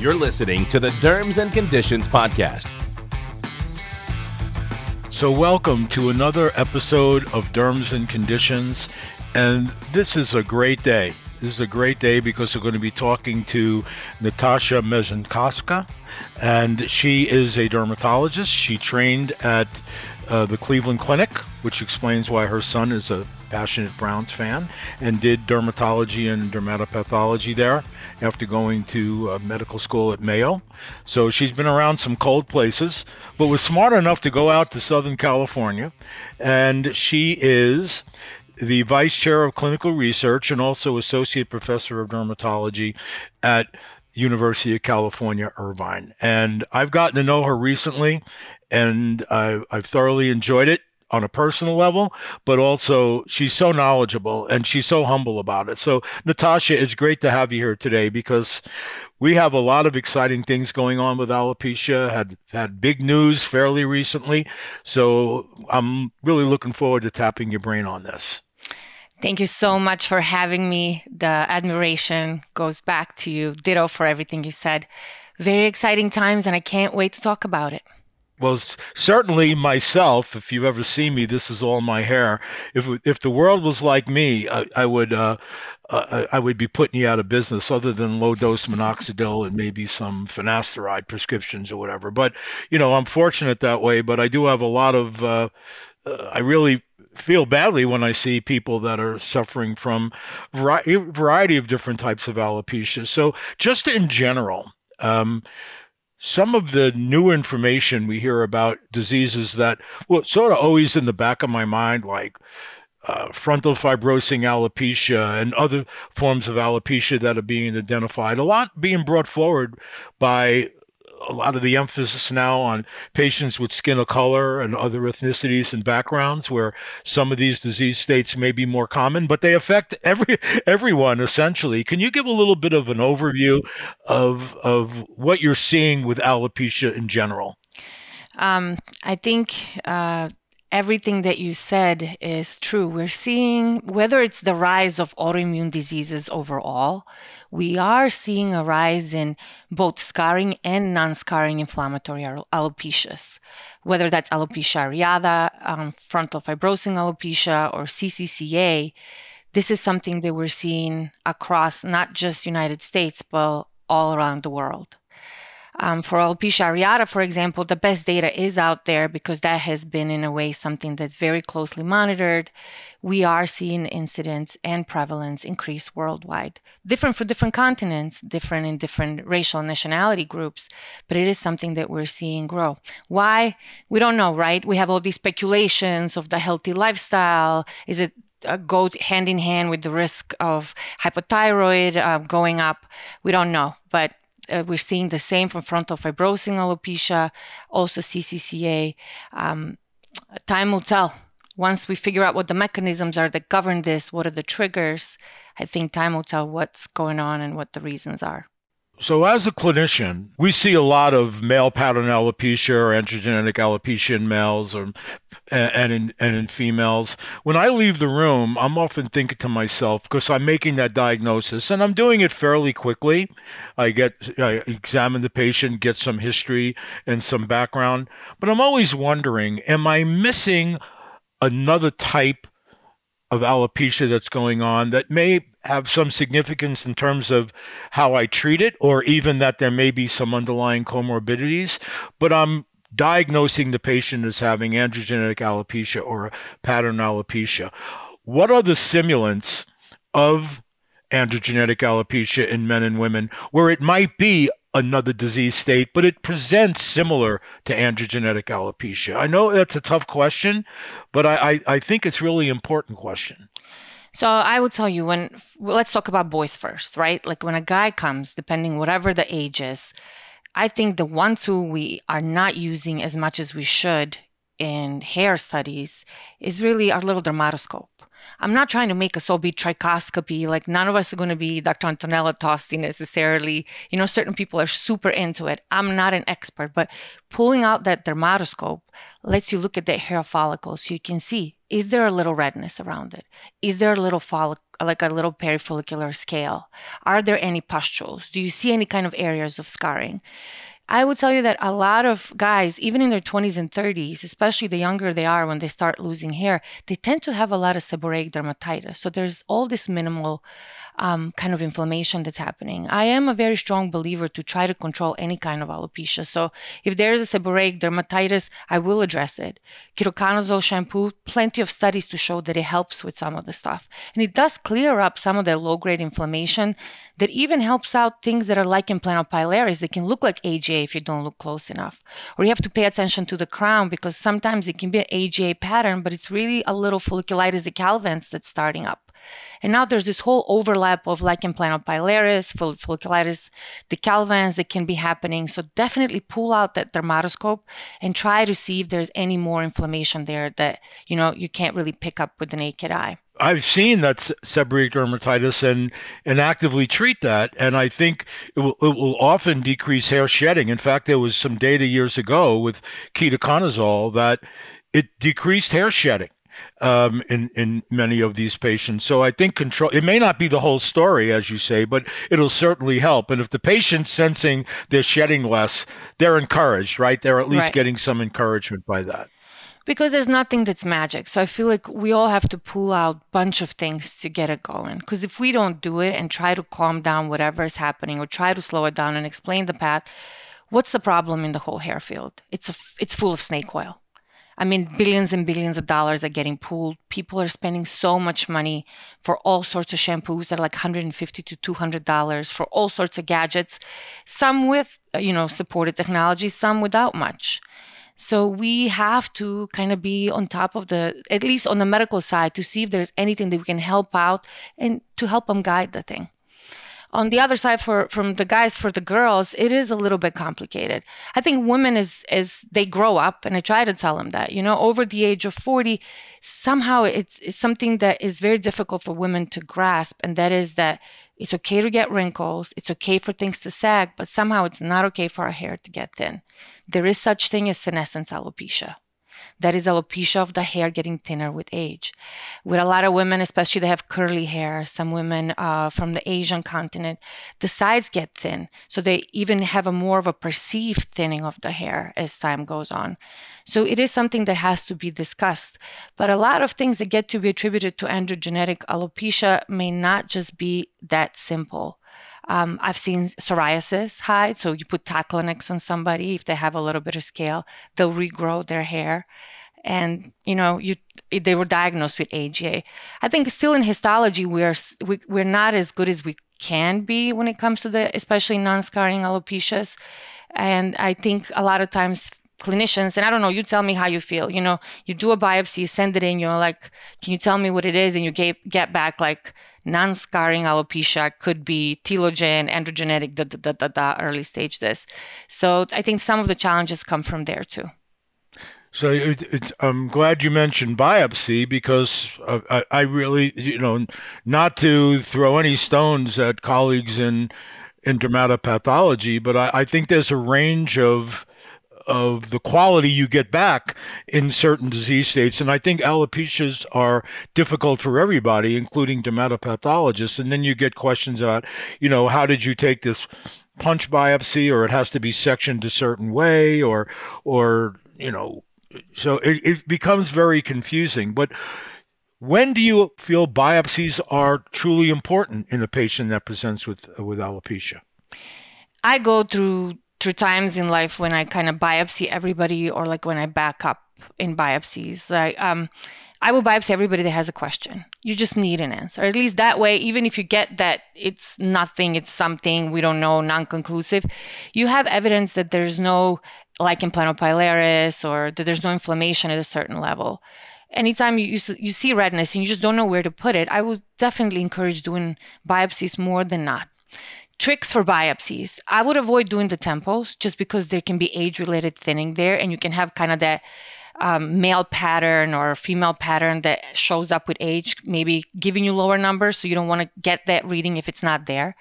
You're listening to the Derms and Conditions Podcast. So, welcome to another episode of Derms and Conditions. And this is a great day. This is a great day because we're going to be talking to Natasha Mesinkovska, and she is a dermatologist. She trained at uh, the Cleveland Clinic, which explains why her son is a passionate Browns fan, and did dermatology and dermatopathology there after going to uh, medical school at Mayo. So she's been around some cold places, but was smart enough to go out to Southern California. And she is the vice chair of clinical research and also associate professor of dermatology at University of California, Irvine. And I've gotten to know her recently, and I, I've thoroughly enjoyed it on a personal level, but also she's so knowledgeable and she's so humble about it. So, Natasha, it's great to have you here today because we have a lot of exciting things going on with alopecia. Had had big news fairly recently, so I'm really looking forward to tapping your brain on this. Thank you so much for having me. The admiration goes back to you. Ditto for everything you said. Very exciting times, and I can't wait to talk about it. Well, certainly myself. If you ever see me, this is all my hair. If if the world was like me, I, I would uh, uh, I would be putting you out of business, other than low dose minoxidil and maybe some finasteride prescriptions or whatever. But you know, I'm fortunate that way. But I do have a lot of. Uh, uh I really feel badly when I see people that are suffering from a variety of different types of alopecia. So, just in general. Um, some of the new information we hear about diseases that, well, sort of always in the back of my mind, like uh, frontal fibrosing alopecia and other forms of alopecia that are being identified, a lot being brought forward by a lot of the emphasis now on patients with skin of color and other ethnicities and backgrounds where some of these disease states may be more common but they affect every everyone essentially. Can you give a little bit of an overview of of what you're seeing with alopecia in general? Um, I think uh, everything that you said is true. We're seeing, whether it's the rise of autoimmune diseases overall, we are seeing a rise in both scarring and non scarring inflammatory alopecias, whether that's alopecia areata, um, frontal fibrosing alopecia, or CCCA. This is something that we're seeing across not just United States, but all around the world. Um, for alopecia areata, for example, the best data is out there because that has been, in a way, something that's very closely monitored. We are seeing incidence and prevalence increase worldwide, different for different continents, different in different racial nationality groups, but it is something that we're seeing grow. Why? We don't know, right? We have all these speculations of the healthy lifestyle. Is it uh, go hand in hand with the risk of hypothyroid uh, going up. We don't know, but uh, we're seeing the same from frontal fibrosing alopecia, also CCCA. Um, time will tell. Once we figure out what the mechanisms are that govern this, what are the triggers, I think time will tell what's going on and what the reasons are. So, as a clinician, we see a lot of male pattern alopecia or androgenic alopecia in males or, and, in, and in females. When I leave the room, I'm often thinking to myself, because I'm making that diagnosis and I'm doing it fairly quickly. I get, I examine the patient, get some history and some background, but I'm always wondering, am I missing another type of alopecia that's going on that may have some significance in terms of how I treat it, or even that there may be some underlying comorbidities. But I'm diagnosing the patient as having androgenic alopecia or pattern alopecia. What are the simulants of androgenic alopecia in men and women where it might be another disease state, but it presents similar to androgenetic alopecia? I know that's a tough question, but I, I, I think it's really important question. So I would tell you when let's talk about boys first, right? Like when a guy comes, depending whatever the age is, I think the one tool we are not using as much as we should in hair studies is really our little dermatoscope. I'm not trying to make us all be trichoscopy. Like none of us are going to be Dr. Antonella Tosti necessarily. You know, certain people are super into it. I'm not an expert, but pulling out that dermatoscope lets you look at the hair follicle so you can see is there a little redness around it? Is there a little follicle, like a little perifollicular scale? Are there any pustules? Do you see any kind of areas of scarring? I would tell you that a lot of guys, even in their 20s and 30s, especially the younger they are when they start losing hair, they tend to have a lot of seborrheic dermatitis. So there's all this minimal um, kind of inflammation that's happening. I am a very strong believer to try to control any kind of alopecia. So if there is a seborrheic dermatitis, I will address it. Ketoconazole shampoo, plenty of studies to show that it helps with some of the stuff. And it does clear up some of the low grade inflammation that even helps out things that are like lichen planopilaris. They can look like AGA if you don't look close enough. Or you have to pay attention to the crown because sometimes it can be an AGA pattern, but it's really a little folliculitis decalvans that's starting up. And now there's this whole overlap of lichen planopilaris, folliculitis decalvans that can be happening. So definitely pull out that dermatoscope and try to see if there's any more inflammation there that you know you can't really pick up with the naked eye. I've seen that seborrheic dermatitis and and actively treat that, and I think it will, it will often decrease hair shedding. In fact, there was some data years ago with ketoconazole that it decreased hair shedding um, in in many of these patients. So I think control. It may not be the whole story, as you say, but it'll certainly help. And if the patient's sensing they're shedding less, they're encouraged, right? They're at least right. getting some encouragement by that. Because there's nothing that's magic. So I feel like we all have to pull out bunch of things to get it going. Because if we don't do it and try to calm down whatever is happening or try to slow it down and explain the path, what's the problem in the whole hair field? It's a, it's full of snake oil. I mean, billions and billions of dollars are getting pooled. People are spending so much money for all sorts of shampoos that are like 150 to 200 dollars for all sorts of gadgets, some with you know supported technology, some without much. So we have to kind of be on top of the, at least on the medical side, to see if there's anything that we can help out and to help them guide the thing. On the other side for from the guys for the girls it is a little bit complicated. I think women is as they grow up and i try to tell them that you know over the age of 40 somehow it's, it's something that is very difficult for women to grasp and that is that it's okay to get wrinkles. It's okay for things to sag but somehow it's not okay for our hair to get thin. There is such thing as senescence alopecia that is alopecia of the hair getting thinner with age. With a lot of women, especially they have curly hair, some women uh, from the Asian continent, the sides get thin. So they even have a more of a perceived thinning of the hair as time goes on. So it is something that has to be discussed. But a lot of things that get to be attributed to androgenetic alopecia may not just be that simple. Um, I've seen psoriasis hide. So you put Taclonex on somebody, if they have a little bit of scale, they'll regrow their hair. And you know, you they were diagnosed with AGA. I think still in histology, we're we, we're not as good as we can be when it comes to the especially non-scarring alopecias. And I think a lot of times clinicians and i don't know you tell me how you feel you know you do a biopsy send it in you're like can you tell me what it is and you get, get back like non-scarring alopecia could be telogen, androgenetic, da, da, da, da, early stage this. So I think some of the challenges come from there too. So it, it, I'm glad you mentioned biopsy because uh, I, I, really, you know, not to throw any stones at colleagues in in dermatopathology, but I, I think there's a range of of the quality you get back in certain disease states. And I think alopecias are difficult for everybody, including dermatopathologists. And then you get questions about, you know, how did you take this punch biopsy, or it has to be sectioned a certain way, or, or you know, so it, it becomes very confusing. But when do you feel biopsies are truly important in a patient that presents with with alopecia? I go through through times in life when I kind of biopsy everybody or like when I back up in biopsies. Like um I will biopsy everybody that has a question. You just need an answer. At least that way, even if you get that it's nothing, it's something, we don't know, non conclusive, you have evidence that there's no lichen planopilaris or that there's no inflammation at a certain level. Anytime you, you see redness and you just don't know where to put it, I would definitely encourage doing biopsies more than not tricks for biopsies. I would avoid doing the temples just because there can be age related thinning there and you can have kind of that um, male pattern or female pattern that shows up with age, maybe giving you lower numbers. So you don't want to get that reading if it's not there.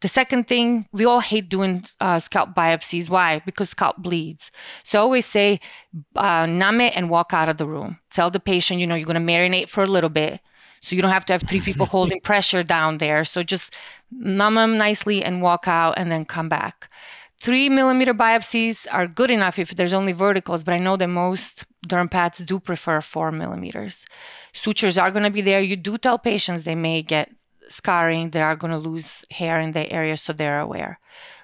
The second thing, we all hate doing uh, scalp biopsies. Why? Because scalp bleeds. So I always say, uh, numb it and walk out of the room. Tell the patient, you know, you're going to marinate for a little bit. So you don't have to have three people holding pressure down there. So just numb them nicely and walk out and then come back. Three millimeter biopsies are good enough if there's only verticals, but I know that most derm paths do prefer four millimeters. Sutures are going to be there. You do tell patients they may get scarring, they are going to lose hair in the area, so they're aware.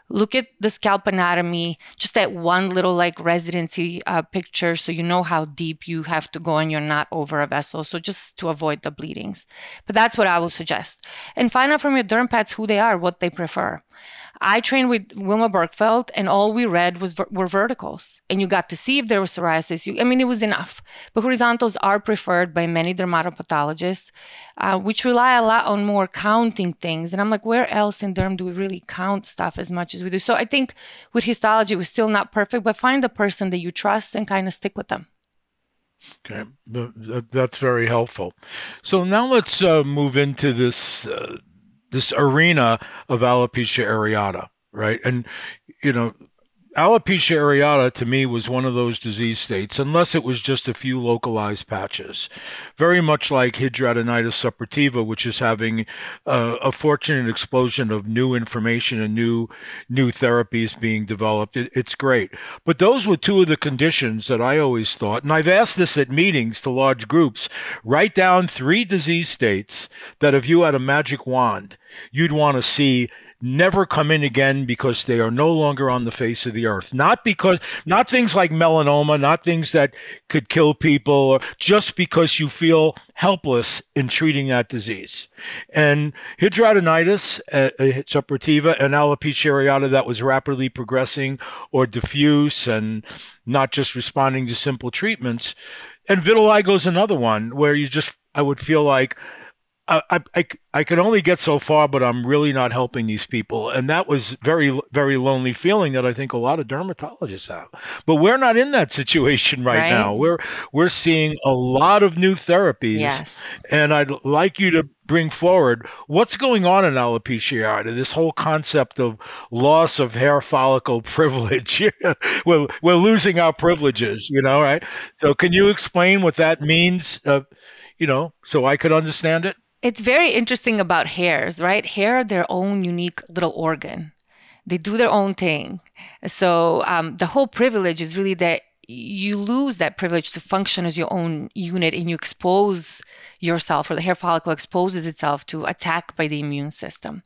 Look at the scalp anatomy, just that one little like residency uh, picture, so you know how deep you have to go and you're not over a vessel. So just to avoid the bleedings. But that's what I will suggest. And find out from your derm paths who they are, what they prefer. I trained with Wilma Bergfeld, and all we read was were verticals, and you got to see if there was psoriasis. You, I mean, it was enough. But horizontals are preferred by many dermatopathologists, uh, which rely a lot on more counting things. And I'm like, where else in derm do we really count stuff as much as we do? So I think with histology, we're still not perfect, but find the person that you trust and kind of stick with them. Okay, that's very helpful. So now let's uh, move into this uh, this arena of alopecia areata, right? And you know, alopecia areata to me was one of those disease states, unless it was just a few localized patches. Very much like hidradenitis suppurativa, which is having uh, a fortunate explosion of new information and new new therapies being developed. It, it's great. But those were two of the conditions that I always thought, and I've asked this at meetings to large groups, write down three disease states that if you had a magic wand, you'd want to see never come in again because they are no longer on the face of the earth. Not because, not things like melanoma, not things that could kill people, or just because you feel helpless in treating that disease. And hidradenitis uh, uh suppurativa and alopecia areata that was rapidly progressing or diffuse and not just responding to simple treatments. And vitiligo is another one where you just, I would feel like, I, I, I could only get so far, but I'm really not helping these people. And that was very, very lonely feeling that I think a lot of dermatologists have. But we're not in that situation right, right. now. We're we're seeing a lot of new therapies. Yes. And I'd like you to bring forward what's going on in alopecia areata, this whole concept of loss of hair follicle privilege. we're, we're losing our privileges, you know, right? So can you explain what that means, uh, you know, so I could understand it? It's very interesting about hairs, right? Hair are their own unique little organ. They do their own thing. So um, the whole privilege is really that you lose that privilege to function as your own unit and you expose yourself or the hair follicle exposes itself to attack by the immune system.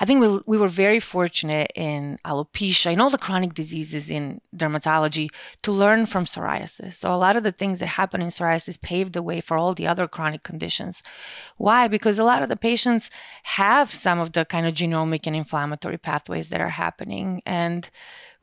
I think we, we were very fortunate in alopecia and all the chronic diseases in dermatology to learn from psoriasis. So a lot of the things that happen in psoriasis paved the way for all the other chronic conditions. Why? Because a lot of the patients have some of the kind of genomic and inflammatory pathways that are happening and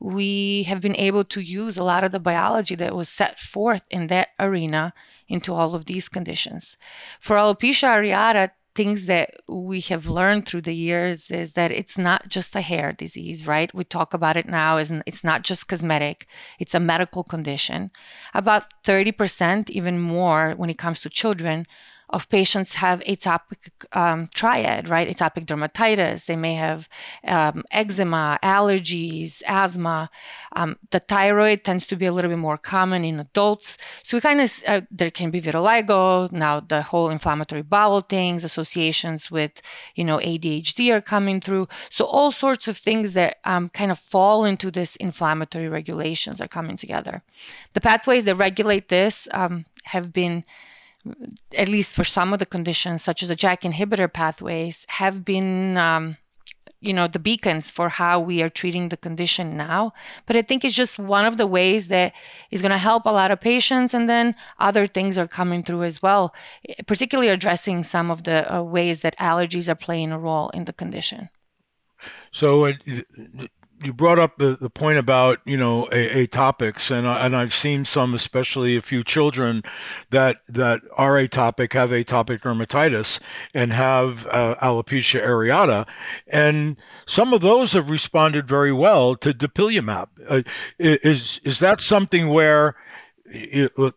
we have been able to use a lot of the biology that was set forth in that arena into all of these conditions. For alopecia areata, things that we have learned through the years is that it's not just a hair disease, right? We talk about it now as it's not just cosmetic, it's a medical condition. About 30%, even more when it comes to children, of patients have atopic um, triad, right? Atopic dermatitis. They may have um, eczema, allergies, asthma. Um, the thyroid tends to be a little bit more common in adults. So we kind of uh, there can be vitiligo. Now the whole inflammatory bowel things, associations with you know ADHD are coming through. So all sorts of things that um, kind of fall into this inflammatory regulations are coming together. The pathways that regulate this um, have been at least for some of the conditions, such as the JAK inhibitor pathways, have been, um, you know, the beacons for how we are treating the condition now. But I think it's just one of the ways that is going to help a lot of patients, and then other things are coming through as well, particularly addressing some of the uh, ways that allergies are playing a role in the condition. So, uh, you brought up the, the point about you know a, atopics and I, and I've seen some especially a few children that that are atopic have atopic dermatitis and have uh, alopecia areata and some of those have responded very well to dupilumab. Uh, is is that something where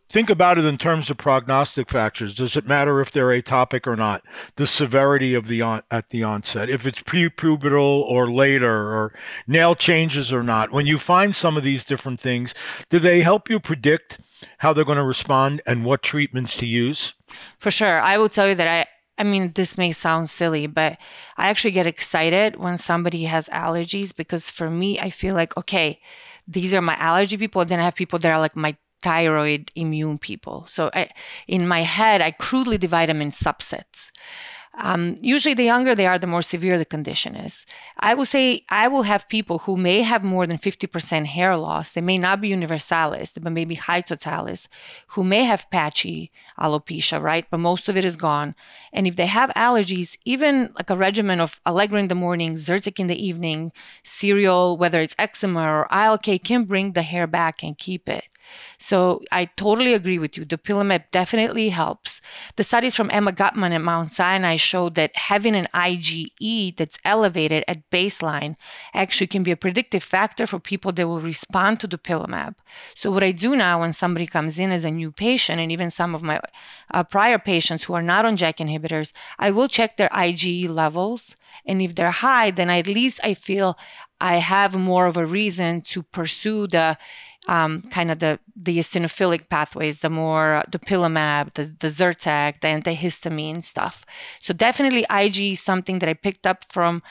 think about it in terms of prognostic factors. Does it matter if they're atopic or not? The severity of the on, at the onset, if it's prepubertal or later, or nail changes or not. When you find some of these different things, do they help you predict how they're going to respond and what treatments to use? For sure, I will tell you that I. I mean, this may sound silly, but I actually get excited when somebody has allergies because for me, I feel like, okay, these are my allergy people. Then I have people that are like my thyroid immune people. So I, in my head, I crudely divide them in subsets. Um, usually, the younger they are, the more severe the condition is. I will say I will have people who may have more than 50% hair loss. They may not be universalis, but maybe high totalis, who may have patchy alopecia, right? But most of it is gone. And if they have allergies, even like a regimen of Allegra in the morning, Zyrtec in the evening, cereal, whether it's eczema or ILK, can bring the hair back and keep it. So I totally agree with you. The Dupilumab definitely helps. The studies from Emma Guttman at Mount Sinai showed that having an IgE that's elevated at baseline actually can be a predictive factor for people that will respond to the dupilumab. So what I do now when somebody comes in as a new patient, and even some of my uh, prior patients who are not on JAK inhibitors, I will check their IgE levels. And if they're high, then at least I feel I have more of a reason to pursue the um, kind of the the eosinophilic pathways, the more dupilumab, the, the Zyrtec, the antihistamine stuff. So definitely IG is something that I picked up from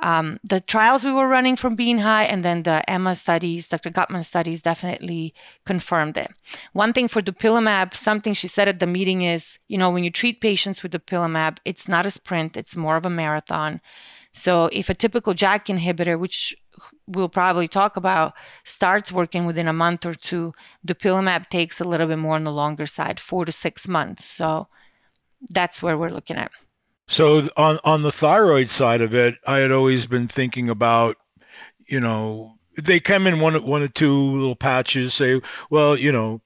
um, the trials we were running from being high, and then the Emma studies, Dr. Guttman studies definitely confirmed it. One thing for dupilumab, something she said at the meeting is, you know, when you treat patients with dupilumab, it's not a sprint, it's more of a marathon. So if a typical JAK inhibitor, which we'll probably talk about starts working within a month or two dupilumab takes a little bit more on the longer side four to six months. So that's where we're looking at. So on on the thyroid side of it i had always been thinking about you know they come in one one or two little patches say well you know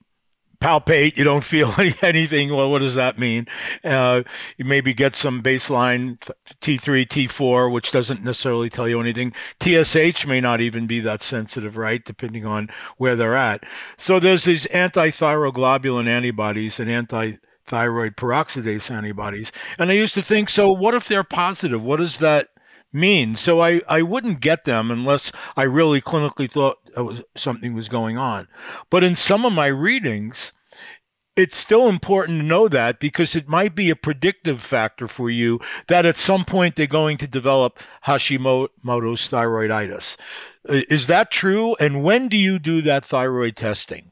palpate, you don't feel anything. Well, what does that mean? Uh, you maybe get some baseline T3, T4, which doesn't necessarily tell you anything. TSH may not even be that sensitive, right? Depending on where they're at. So there's these anti-thyroglobulin antibodies and anti thyroid peroxidase antibodies. And I used to think, so what if they're positive? What does that mean? So I, I wouldn't get them unless I really clinically thought was, something was going on. But in some of my readings, it's still important to know that because it might be a predictive factor for you that at some point they're going to develop Hashimoto's thyroiditis. Is that true? And when do you do that thyroid testing?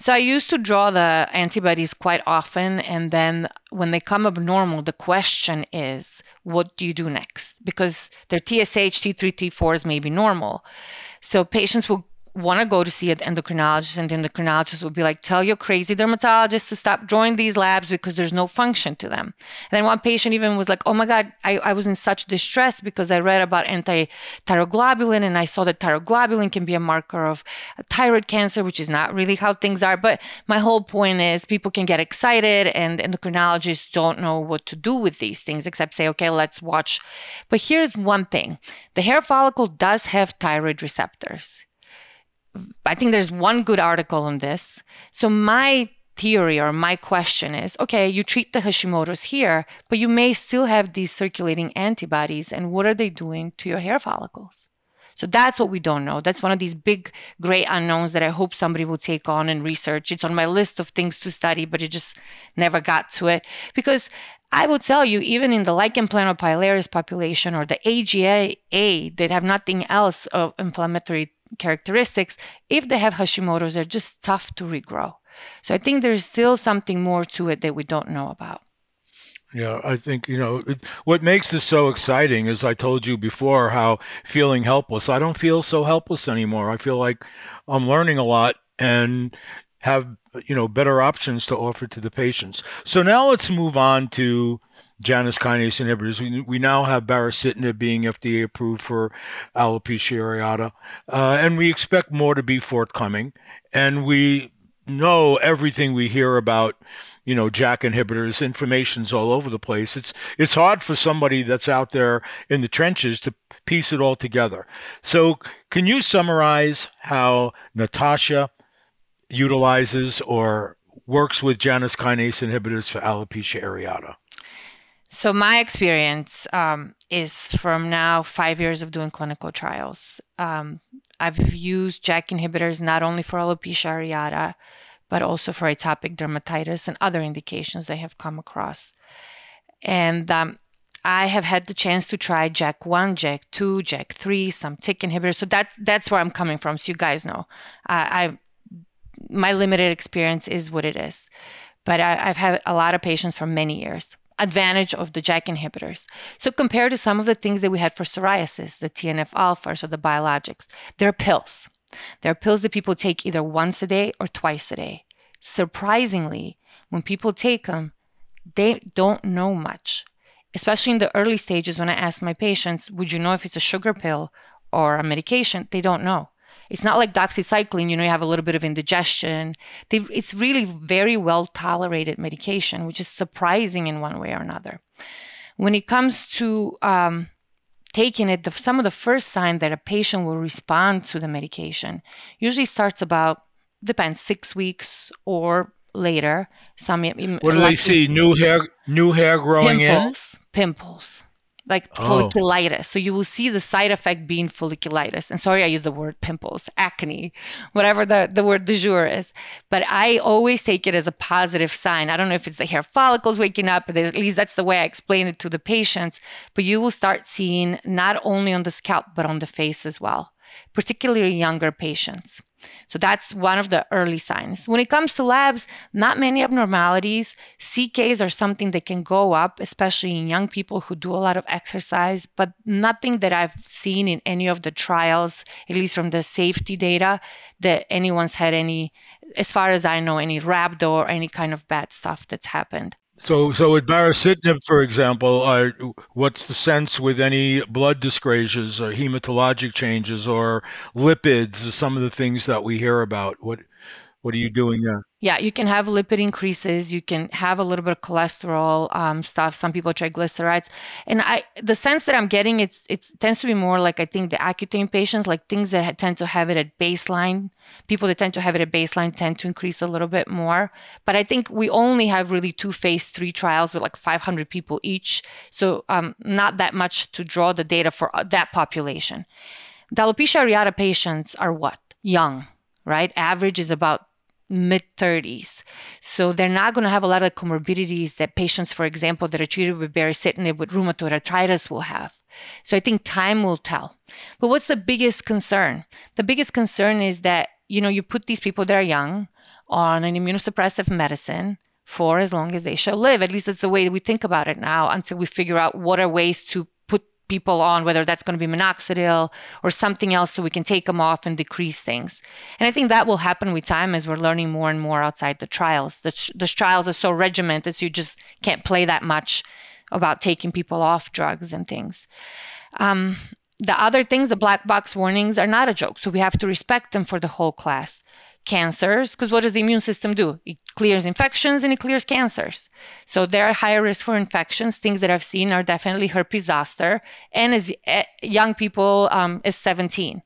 So I used to draw the antibodies quite often. And then when they come abnormal, the question is, what do you do next? Because their TSH, T3, T4s may be normal. So patients will want to go to see an endocrinologist and the endocrinologist would be like tell your crazy dermatologist to stop drawing these labs because there's no function to them. And then one patient even was like oh my god i, I was in such distress because i read about anti-thyroglobulin and i saw that thyroglobulin can be a marker of thyroid cancer which is not really how things are. But my whole point is people can get excited and endocrinologists don't know what to do with these things except say okay let's watch. But here's one thing. The hair follicle does have thyroid receptors I think there's one good article on this. So my theory or my question is okay, you treat the Hashimoto's here, but you may still have these circulating antibodies. And what are they doing to your hair follicles? So that's what we don't know. That's one of these big, great unknowns that I hope somebody will take on and research. It's on my list of things to study, but it just never got to it. Because I will tell you, even in the lichen planopilaris population or the AGA that have nothing else of inflammatory characteristics, if they have Hashimoto's, they're just tough to regrow. So I think there's still something more to it that we don't know about. Yeah, I think, you know, it, what makes this so exciting is I told you before how feeling helpless. I don't feel so helpless anymore. I feel like I'm learning a lot and have, you know, better options to offer to the patients. So now let's move on to Janus kinase inhibitors. We, we now have baricitinib being FDA approved for alopecia areata, uh, and we expect more to be forthcoming. And we know everything we hear about, you know, JAK inhibitors. Information's all over the place. It's it's hard for somebody that's out there in the trenches to piece it all together. So, can you summarize how Natasha utilizes or works with Janus kinase inhibitors for alopecia areata? So my experience um, is from now five years of doing clinical trials. Um, I've used JAK inhibitors not only for alopecia areata, but also for atopic dermatitis and other indications I have come across. And um, I have had the chance to try JAK1, JAK2, JAK3, some TYK inhibitors. So that that's where I'm coming from. So you guys know, I, I my limited experience is what it is, but I, I've had a lot of patients for many years. Advantage of the JAK inhibitors. So compared to some of the things that we had for psoriasis, the TNF alphas or the biologics, they're pills. They're pills that people take either once a day or twice a day. Surprisingly, when people take them, they don't know much especially in the early stages when I ask my patients, would you know if it's a sugar pill or a medication? They don't know. It's not like doxycycline, you know, you have a little bit of indigestion. They, it's really very well tolerated medication, which is surprising in one way or another. When it comes to um, taking it, the, some of the first sign that a patient will respond to the medication usually starts about, depends, six weeks or later. Some what do they see? New hair, new hair growing pimples, in. Pimples, like oh. folliculitis. So you will see the side effect being folliculitis. And sorry, I use the word pimples, acne, whatever the the word du jour is. But I always take it as a positive sign. I don't know if it's the hair follicles waking up, but at least that's the way I explain it to the patients. But you will start seeing not only on the scalp but on the face as well, particularly younger patients. So that's one of the early signs. When it comes to labs, not many abnormalities. CKs are something that can go up, especially in young people who do a lot of exercise, but nothing that I've seen in any of the trials, at least from the safety data, that anyone's had any, as far as I know, any rhabdo or any kind of bad stuff that's happened. So, so with baricitinib, for example, uh, what's the sense with any blood dyscrasias or hematologic changes or lipids, or some of the things that we hear about? What what are you doing there? Yeah, you can have lipid increases. You can have a little bit of cholesterol um, stuff. Some people triglycerides, and I the sense that I'm getting it's it tends to be more like I think the Accutane patients, like things that tend to have it at baseline. People that tend to have it at baseline tend to increase a little bit more. But I think we only have really two phase three trials with like 500 people each, so um, not that much to draw the data for uh, that population. The alopecia areata patients are what young, right? Average is about mid 30s. So they're not going to have a lot of comorbidities that patients, for example, that are treated with baricitinib with rheumatoid arthritis will have. So I think time will tell. But what's the biggest concern? The biggest concern is that, you know, you put these people that are young on an immunosuppressive medicine for as long as they shall live. At least that's the way we think about it now until we figure out what are ways to people on, whether that's going to be minoxidil or something else, so we can take them off and decrease things. And I think that will happen with time as we're learning more and more outside the trials. The, the trials are so regimented, so you just can't play that much about taking people off drugs and things. Um, the other things, the black box warnings, are not a joke, so we have to respect them for the whole class cancers because what does the immune system do? It clears infections and it clears cancers. So there are higher risk for infections. Things that i've seen are definitely herpes zoster and as uh, young people um, is 17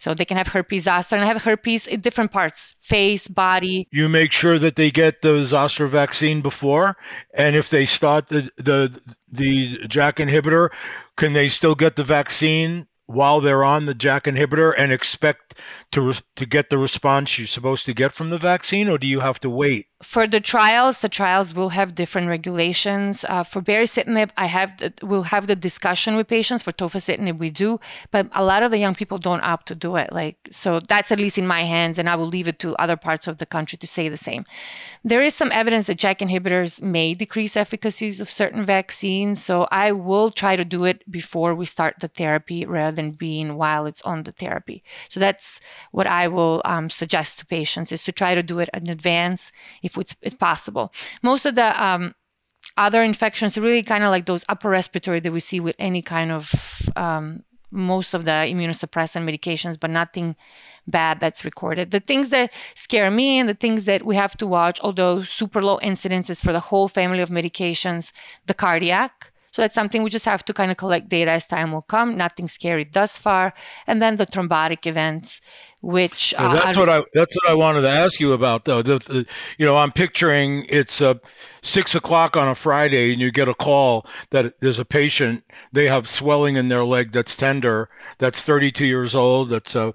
so they can have herpes zoster and have herpes in different parts face body. You make sure that they get the zoster vaccine before and if they start the the the JAK inhibitor can they still get the vaccine while they're on the JAK inhibitor and expect to to get the response you're supposed to get from the vaccine, or do you have to wait? For the trials, the trials will have different regulations. Uh, for baricitinib, I have the, we'll have the discussion with patients. For tofacitinib, we do, but a lot of the young people don't opt to do it. Like so, that's at least in my hands, and I will leave it to other parts of the country to say the same. There is some evidence that JAK inhibitors may decrease efficacies of certain vaccines, so I will try to do it before we start the therapy rather than being while it's on the therapy. So that's what I will um, suggest to patients is to try to do it in advance if it's, it's possible. Most of the um, other infections really kind of like those upper respiratory that we see with any kind of um, most of the immunosuppressant medications, but nothing bad that's recorded. The things that scare me and the things that we have to watch, although super low incidences for the whole family of medications, the cardiac, So that's something we just have to kind of collect data as time will come. Nothing scary thus far. And then the thrombotic events, which uh, that's are, what I that's what I wanted to ask you about though. The, the, you know, I'm picturing it's uh, six o'clock on a Friday, and you get a call that there's a patient. They have swelling in their leg that's tender. That's 32 years old. That's a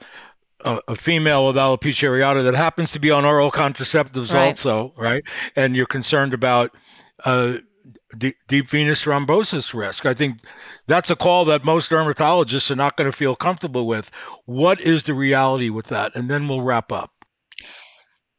a, a, female with alopecia areata that happens to be on oral contraceptives right. also, right? And you're concerned about uh, deep, deep venous thrombosis risk. I think that's a call that most dermatologists are not going to feel comfortable with. What is the reality with that? And then we'll wrap up.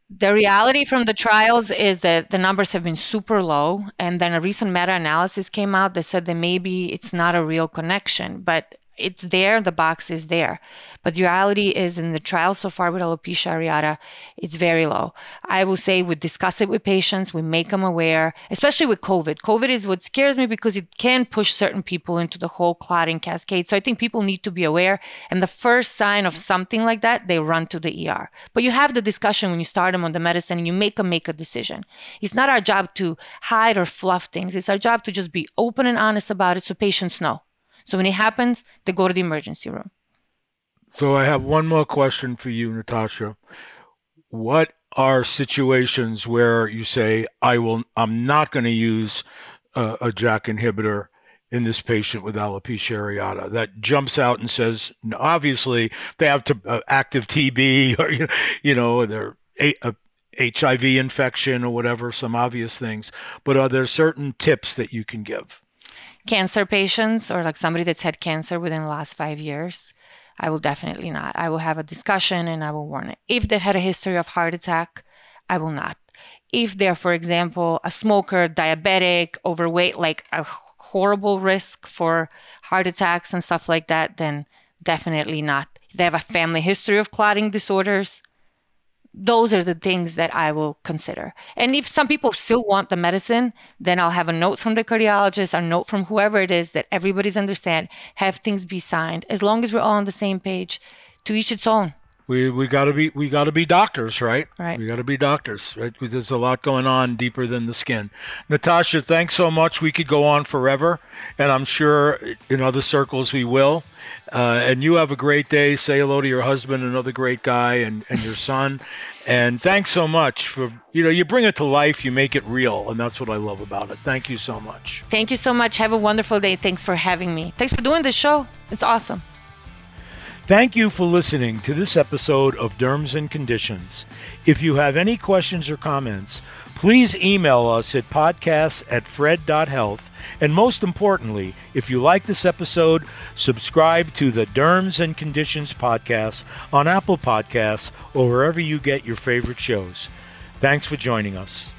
The reality from the trials is that the numbers have been super low. And then a recent meta analysis came out that said that maybe it's not a real connection. But it's there, the box is there. But the reality is in the trial so far with alopecia areata, it's very low. I will say we discuss it with patients, we make them aware, especially with COVID. COVID is what scares me because it can push certain people into the whole clotting cascade. So I think people need to be aware. And the first sign of something like that, they run to the ER. But you have the discussion when you start them on the medicine and you make them make a decision. It's not our job to hide or fluff things. It's our job to just be open and honest about it so patients know. So when it happens, they go to the emergency room. So I have one more question for you, Natasha. What are situations where you say, I will, I'm not going to use a, a inhibitor in this patient with alopecia areata that jumps out and says, obviously they have to, uh, active TB or, you know, they're a, a HIV infection or whatever, some obvious things. But are there certain tips that you can give? Cancer patients or like somebody that's had cancer within the last five years, I will definitely not. I will have a discussion and I will warn it. If they had a history of heart attack, I will not. If they're, for example, a smoker, diabetic, overweight, like a horrible risk for heart attacks and stuff like that, then definitely not. If they have a family history of clotting disorders, those are the things that I will consider. And if some people still want the medicine, then I'll have a note from the cardiologist, a note from whoever it is that everybody's understand, have things be signed. As long as we're all on the same page, to each its own we we got to be we got to be doctors, right? Right. We got to be doctors, right? Because there's a lot going on deeper than the skin. Natasha, thanks so much. We could go on forever, and I'm sure in other circles we will. Uh, and you have a great day. Say hello to your husband, another great guy, and and your son. And thanks so much for you know you bring it to life, you make it real, and that's what I love about it. Thank you so much. Thank you so much. Have a wonderful day. Thanks for having me. Thanks for doing this show. It's awesome. Thank you for listening to this episode of Derms and Conditions. If you have any questions or comments, please email us at podcasts at fred.health. And most importantly, if you like this episode, subscribe to the Derms and Conditions podcast on Apple Podcasts or wherever you get your favorite shows. Thanks for joining us.